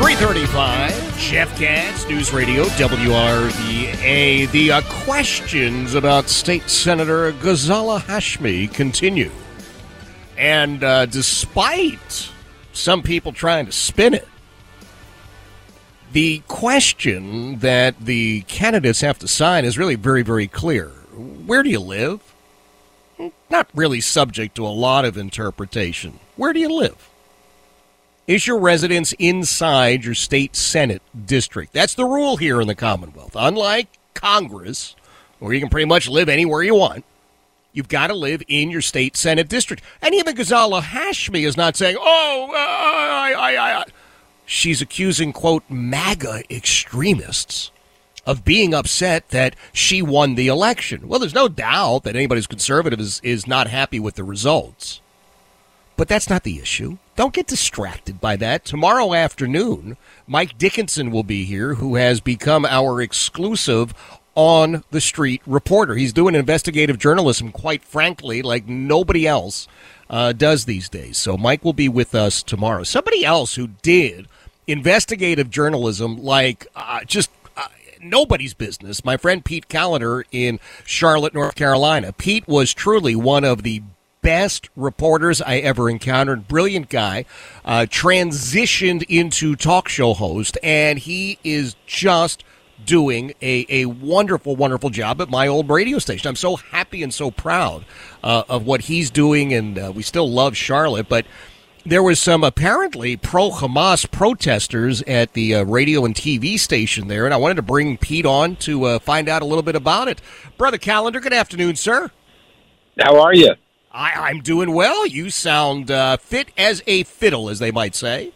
Three thirty-five. Jeff Katz, News Radio, WRVA. The uh, questions about State Senator Ghazala Hashmi continue, and uh, despite some people trying to spin it, the question that the candidates have to sign is really very, very clear. Where do you live? Not really subject to a lot of interpretation. Where do you live? Is your residence inside your state senate district? That's the rule here in the Commonwealth. Unlike Congress, where you can pretty much live anywhere you want, you've got to live in your state senate district. And even Ghazala Hashmi is not saying, "Oh, uh, I, I, I." She's accusing quote MAGA extremists of being upset that she won the election. Well, there's no doubt that anybody who's conservative is, is not happy with the results. But that's not the issue. Don't get distracted by that. Tomorrow afternoon, Mike Dickinson will be here, who has become our exclusive on the street reporter. He's doing investigative journalism, quite frankly, like nobody else uh, does these days. So Mike will be with us tomorrow. Somebody else who did investigative journalism like uh, just uh, nobody's business. My friend Pete Kaliner in Charlotte, North Carolina. Pete was truly one of the best reporters I ever encountered. Brilliant guy. Uh, transitioned into talk show host, and he is just doing a, a wonderful, wonderful job at my old radio station. I'm so happy and so proud uh, of what he's doing, and uh, we still love Charlotte, but there was some apparently pro Hamas protesters at the uh, radio and TV station there, and I wanted to bring Pete on to uh, find out a little bit about it. Brother Kaliner, good afternoon, sir. How are you? I, am doing well. You sound uh, fit as a fiddle, as they might say.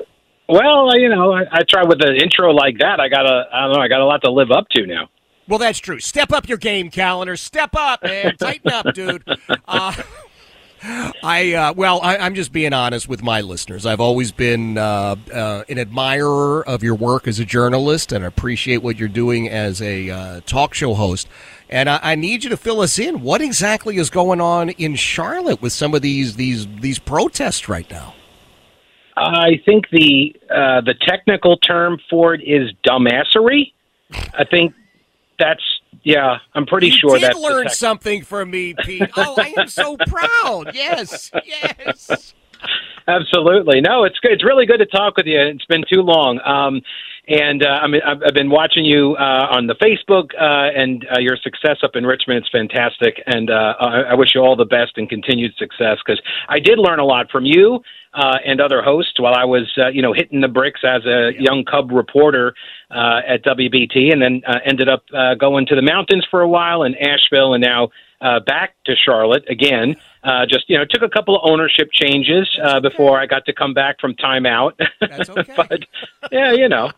Well, you know, I, I try with an intro like that. I got a, I don't know, I got a lot to live up to now. Well, that's true. Step up your game, Kaliner. Step up, man. Tighten up, dude. Uh, I uh, well, I, am just being honest with my listeners. I've always been uh, uh, an admirer of your work as a journalist, and appreciate what you're doing as a uh, talk show host. And I, I, need you to fill us in. What exactly is going on in Charlotte with some of these these these protests right now? I think the uh, the technical term for it is dumbassery. I think that's yeah. I'm pretty you sure did that's learn something from me, Pete. Oh, I am so proud. Yes, yes. Absolutely. No, it's good. It's really good to talk with you. It's been too long. Um, and uh, I mean, I've, I've been watching you uh, on the Facebook uh, and uh, your success up in Richmond. It's fantastic, and uh, I, I wish you all the best and continued success because I did learn a lot from you uh, and other hosts while I was, uh, you know, hitting the bricks as a young cub reporter uh, at WBT, and then uh, ended up uh, going to the mountains for a while in Asheville, and now uh, back to Charlotte again. Uh, just you know, took a couple of ownership changes uh, before I got to come back from timeout. That's okay. but yeah, you know.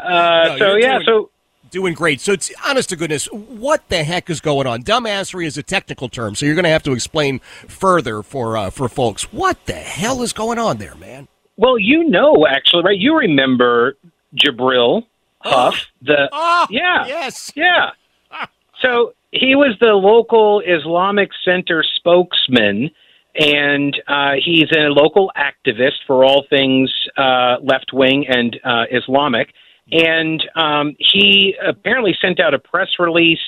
Uh, No, so yeah, doing- so Doing great. So, it's, honest to goodness, what the heck is going on? Dumbassery is a technical term, so you're going to have to explain further for uh, for folks. What the hell is going on there, man? well, you know, actually, right? You remember Jabril Hough, the Oh, yeah, yes. yeah. So he was the local Islamic Center spokesman, and uh, he's a local activist for all things uh, left wing and uh, Islamic. And um, he apparently sent out a press release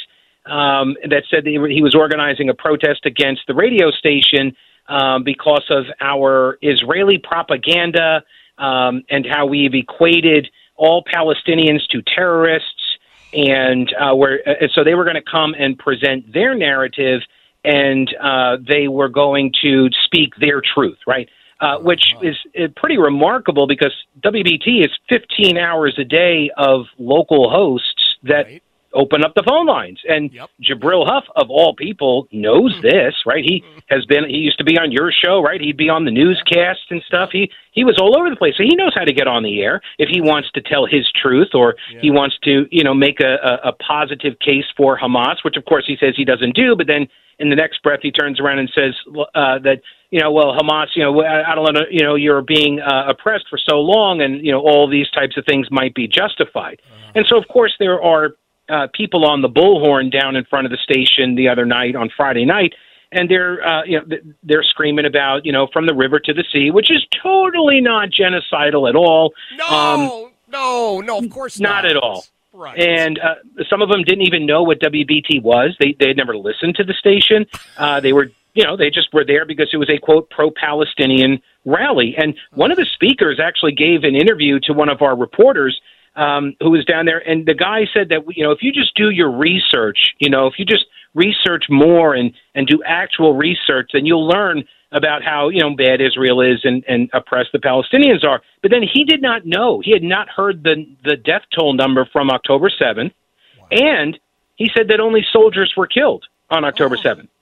um, that said that he was organizing a protest against the radio station um, because of our Israeli propaganda um, and how we've equated all Palestinians to terrorists. And uh, uh, so they were going to come and present their narrative, and uh, they were going to speak their truth, right? Uh, which is uh, pretty remarkable because WBT is 15 hours a day of local hosts that right open up the phone lines. And yep. Jabril Hough, of all people, knows mm-hmm. this, right? He has been. He used to be on your show, right? He'd be on the newscast and stuff. He he was all over the place, so he knows how to get on the air if he wants to tell his truth or yeah. he wants to, you know, make a, a, a positive case for Hamas, which of course he says he doesn't do, but then in the next breath he turns around and says uh, that you know well Hamas you know I don't know you know you're being uh, oppressed for so long and you know all these types of things might be justified uh-huh. and so of course there are uh, people on the bullhorn down in front of the station the other night on Friday night, and they're uh, you know they're screaming about you know from the river to the sea, which is totally not genocidal at all. No, um, no, no, of course not, not at all. Right. And uh, some of them didn't even know what WBT was. They they had never listened to the station. Uh, they were you know they just were there because it was a quote pro-Palestinian rally. And one of the speakers actually gave an interview to one of our reporters um, who was down there, and the guy said that you know if you just do your research, you know if you just research more and and do actual research, then you'll learn about how you know bad Israel is and and oppressed the Palestinians are. But then he did not know; he had not heard the the death toll number from October seventh, wow. and he said that only soldiers were killed on October seventh. Oh.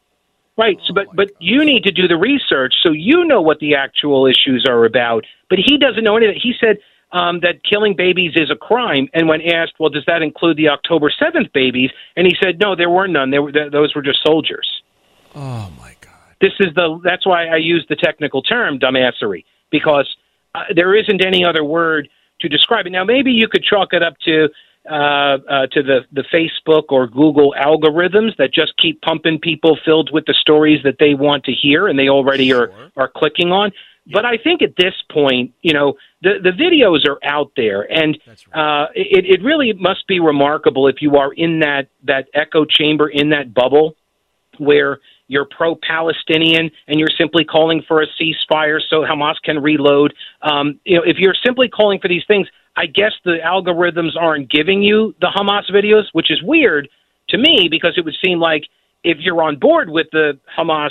Right. So, but but you need to do the research so you know what the actual issues are about. But he doesn't know anything. He said um, that killing babies is a crime. And when asked, well, does that include the October 7th babies? And he said, no, there were none. They were, th- those were just soldiers. Oh, my God. This is the, that's why I use the technical term dumbassery, because uh, there isn't any other word to describe it. Now, maybe you could chalk it up to, uh, uh, to the, the Facebook or Google algorithms that just keep pumping people filled with the stories that they want to hear and they already sure. are, are clicking on. But I think at this point, you know, the the videos are out there, and right. uh, it it really must be remarkable if you are in that that echo chamber in that bubble where you're pro-Palestinian and you're simply calling for a ceasefire so Hamas can reload. Um, you know, if you're simply calling for these things, I guess the algorithms aren't giving you the Hamas videos, which is weird to me because it would seem like if you're on board with the Hamas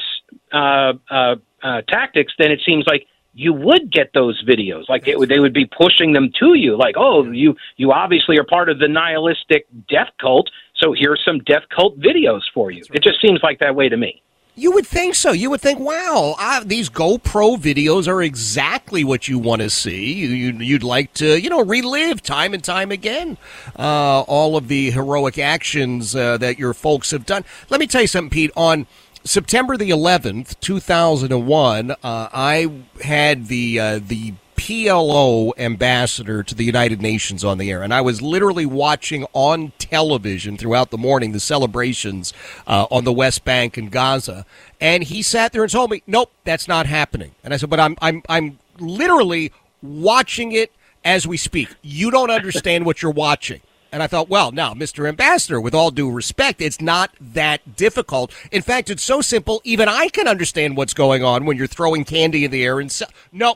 uh, uh, uh, tactics, then it seems like you would get those videos. Like it, they would be pushing them to you. Like, oh, you you obviously are part of the nihilistic death cult, so here's some death cult videos for you. Right. It just seems like that way to me. You would think so. You would think, wow, these GoPro videos are exactly what you want to see. You, would like to, you know, relive time and time again uh, all of the heroic actions uh, that your folks have done. Let me tell you something, Pete. On September the 11th, 2001, uh, I had the uh, the PLO ambassador to the United Nations on the air, and I was literally watching on television throughout the morning the celebrations uh, on the West Bank and Gaza. And he sat there and told me, "Nope, that's not happening." And I said, "But I'm I'm I'm literally watching it as we speak. You don't understand what you're watching." And I thought, well, now, Mr. Ambassador, with all due respect, it's not that difficult. In fact, it's so simple, even I can understand what's going on when you're throwing candy in the air and so- no.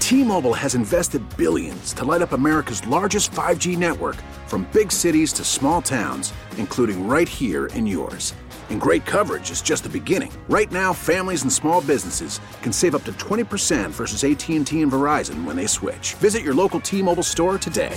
T-Mobile has invested billions to light up America's largest 5G network from big cities to small towns, including right here in yours. And great coverage is just the beginning. Right now, families and small businesses can save up to 20% versus AT&T and Verizon when they switch. Visit your local T-Mobile store today.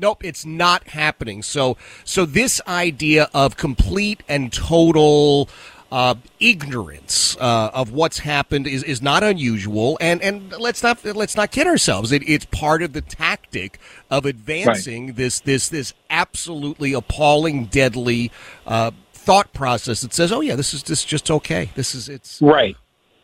Nope, it's not happening. So, so this idea of complete and total uh, ignorance uh, of what's happened is, is not unusual, and, and let's not let's not kid ourselves. It, it's part of the tactic of advancing right. this this this absolutely appalling, deadly uh, thought process that says, "Oh yeah, this is this just okay. This is it's right."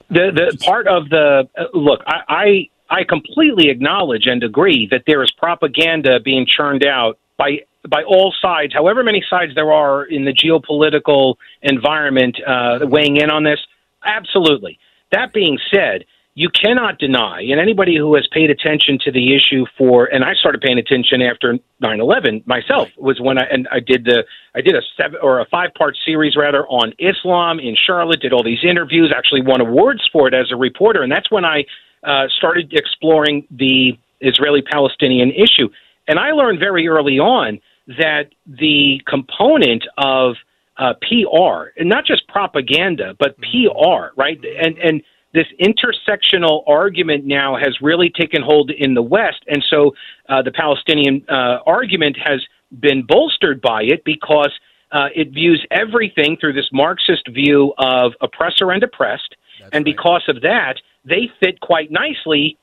The the part of the uh, look, I, I I completely acknowledge and agree that there is propaganda being churned out by by all sides, however many sides there are in the geopolitical environment uh, weighing in on this. Absolutely. That being said, you cannot deny, and anybody who has paid attention to the issue for, and I started paying attention after 9/11 myself, was when I and I did the I did a seven or a five part series rather on Islam in Charlotte. Did all these interviews, actually won awards for it as a reporter, and that's when I uh, started exploring the Israeli-Palestinian issue. And I learned very early on that the component of uh, PR, and not just propaganda, but PR, right? And and this intersectional argument now has really taken hold in the West, and so uh, the Palestinian uh, argument has been bolstered by it because uh, it views everything through this Marxist view of oppressor and oppressed, That's and right. because of that, they fit quite nicely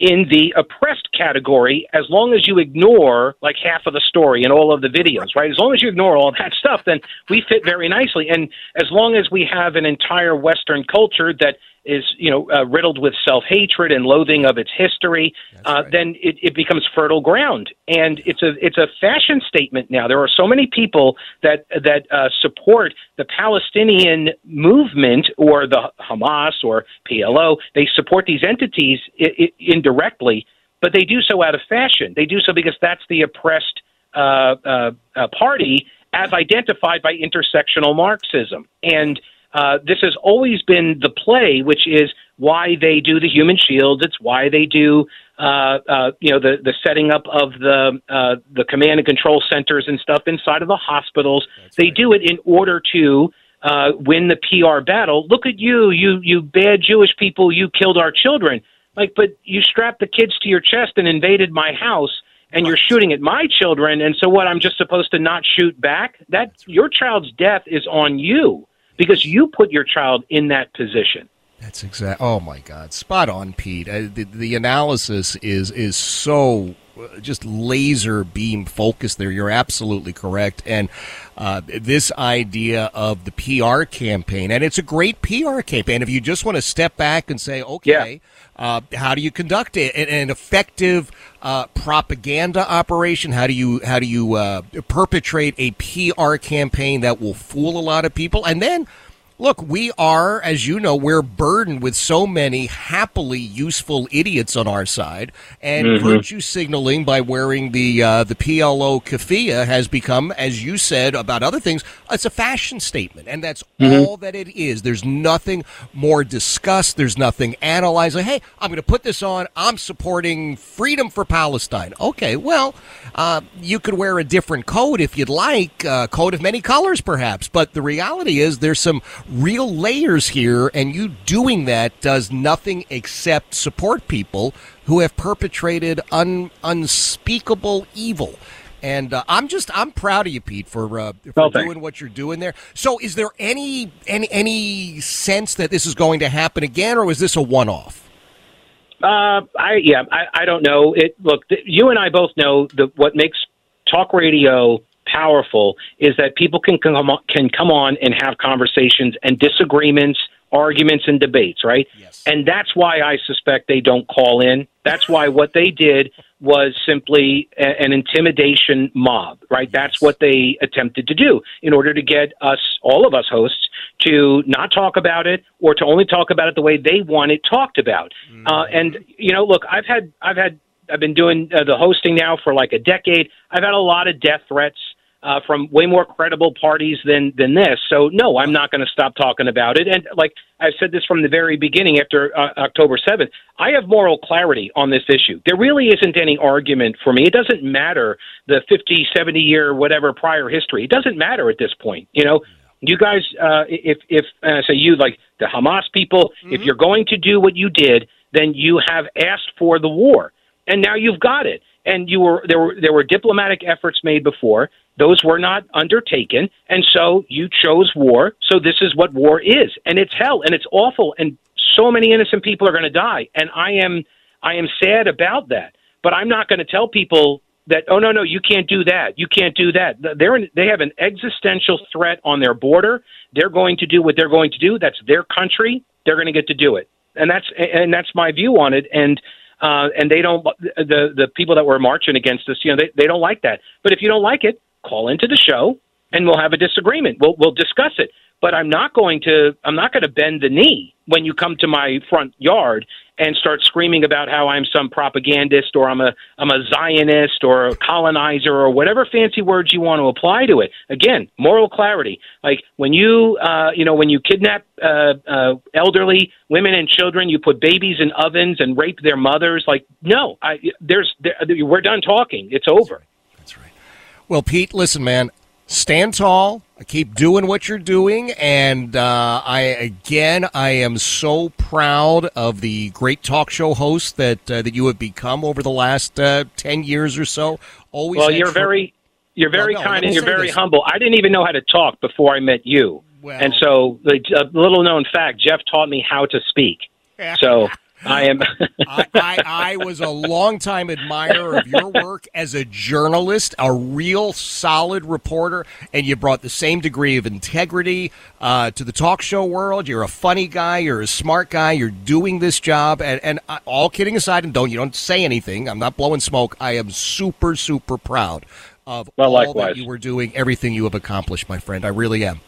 in the oppressed category as long as you ignore like half of the story and all of the videos, right? As long as you ignore all that stuff, then we fit very nicely. And as long as we have an entire Western culture that is you know uh, riddled with self hatred and loathing of its history, uh, right. then it, it becomes fertile ground. And it's a it's a fashion statement now. There are so many people that that uh, support the Palestinian movement or the Hamas or PLO. They support these entities I- I- indirectly, but they do so out of fashion. They do so because that's the oppressed uh, uh, uh, party as identified by intersectional Marxism and uh, this has always been the play, which is why they do the human shields. It's why they do, uh, uh, you know, the the setting up of the uh, the command and control centers and stuff inside of the hospitals. That's they right. do it in order to uh, win the PR battle. Look at you, you you bad Jewish people! You killed our children. Like, but you strapped the kids to your chest and invaded my house and you're shooting at my children and so what i'm just supposed to not shoot back that your child's death is on you because you put your child in that position. That's exact. Oh my God, spot on, Pete. Uh, the, the analysis is is so uh, just laser beam focused there. You're absolutely correct. And uh, this idea of the PR campaign, and it's a great PR campaign. If you just want to step back and say, okay, yeah. uh, how do you conduct it? An, an effective uh, propaganda operation? How do you how do you uh, perpetrate a PR campaign that will fool a lot of people? And then Look, we are, as you know, we're burdened with so many happily useful idiots on our side, and mm-hmm. virtue signaling by wearing the uh, the PLO keffiyeh has become, as you said about other things, it's a fashion statement, and that's mm-hmm. all that it is. There's nothing more discussed. There's nothing analyzed. Like, hey, I'm going to put this on. I'm supporting freedom for Palestine. Okay, well, uh, you could wear a different coat if you'd like, uh, coat of many colors, perhaps. But the reality is, there's some real layers here, and you doing that does nothing except support people who have perpetrated un, unspeakable evil. And uh, I'm just I'm proud of you, Pete, for, uh, for doing what you're doing there. So, is there any any any sense that this is going to happen again, or was this a one off? Uh, I yeah, I, I don't know. It look, th- you and I both know that what makes talk radio powerful is that people can come on, can come on and have conversations and disagreements, arguments, and debates, right? Yes. And that's why I suspect they don't call in. That's why what they did was simply a, an intimidation mob, right? Yes. That's what they attempted to do in order to get us, all of us hosts, to not talk about it or to only talk about it the way they want it talked about. Mm-hmm. Uh, and you know, look, I've had I've had I've been doing uh, the hosting now for like a decade. I've had a lot of death threats uh, from way more credible parties than than this. So no, I'm not going to stop talking about it. And like I've said this from the very beginning, after uh, October 7th, I have moral clarity on this issue. There really isn't any argument for me. It doesn't matter the 50, 70 year whatever prior history. It doesn't matter at this point. You know, you guys, uh, if if and I say you like the Hamas people, mm-hmm. if you're going to do what you did, then you have asked for the war, and now you've got it. And you were there were there were diplomatic efforts made before. Those were not undertaken, and so you chose war. So this is what war is, and it's hell, and it's awful, and so many innocent people are going to die, and I am I am sad about that. But I'm not going to tell people that oh no no you can't do that you can't do that they're in, they have an existential threat on their border they're going to do what they're going to do that's their country they're going to get to do it and that's and that's my view on it and uh and they don't the the people that were marching against us you know they they don't like that. But if you don't like it call into the show and we'll have a disagreement. We'll we'll discuss it. But I'm not going to I'm not going to bend the knee when you come to my front yard and start screaming about how I'm some propagandist or I'm a I'm a Zionist or a colonizer or whatever fancy words you want to apply to it. Again, moral clarity. Like when you uh, you know when you kidnap uh, uh, elderly women and children, you put babies in ovens and rape their mothers. Like no, I, there's there, we're done talking. It's over. That's right. Well, Pete, listen, man stand tall. Keep doing what you're doing, and uh, I again, I am so proud of the great talk show host that uh, that you have become over the last uh, ten years or so. Always. Well, you're very, you're very well, no, kind, and you're very this. humble. I didn't even know how to talk before I met you, well, and so a little known fact: Jeff taught me how to speak. So. I am. I, I, I, was a longtime admirer of your work as a journalist, a real solid reporter, and you brought the same degree of integrity uh, to the talk show world. You're a funny guy. You're a smart guy. You're doing this job, and, and uh, all kidding aside, and don't you don't say anything. I'm not blowing smoke. I am super super proud of well, all likewise. that you were doing, everything you have accomplished, my friend. I really am.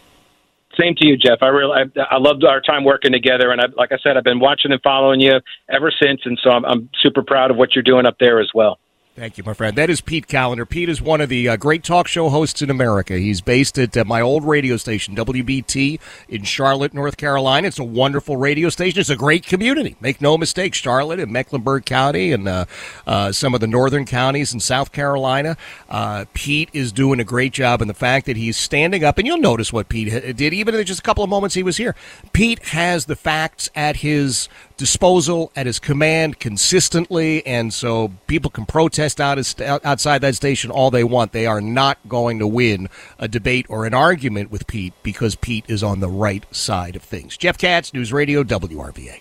Same to you, Jeff. I really, I, I loved our time working together, and I, like I said, I've been watching and following you ever since, and so I'm, I'm super proud of what you're doing up there as well. Thank you, my friend. That is Pete Kaliner. Pete is one of the uh, great talk show hosts in America. He's based at uh, my old radio station, WBT, in Charlotte, North Carolina. It's a wonderful radio station. It's a great community. Make no mistake, Charlotte and Mecklenburg County and uh, uh some of the northern counties in South Carolina. Uh, Pete is doing a great job, and the fact that he's standing up, and you'll notice what Pete did, even in just a couple of moments he was here. Pete has the facts at his disposal, at his command consistently, and so people can protest out outside that station all they want. They are not going to win a debate or an argument with Pete because Pete is on the right side of things. Jeff Katz, News Radio, WRVA.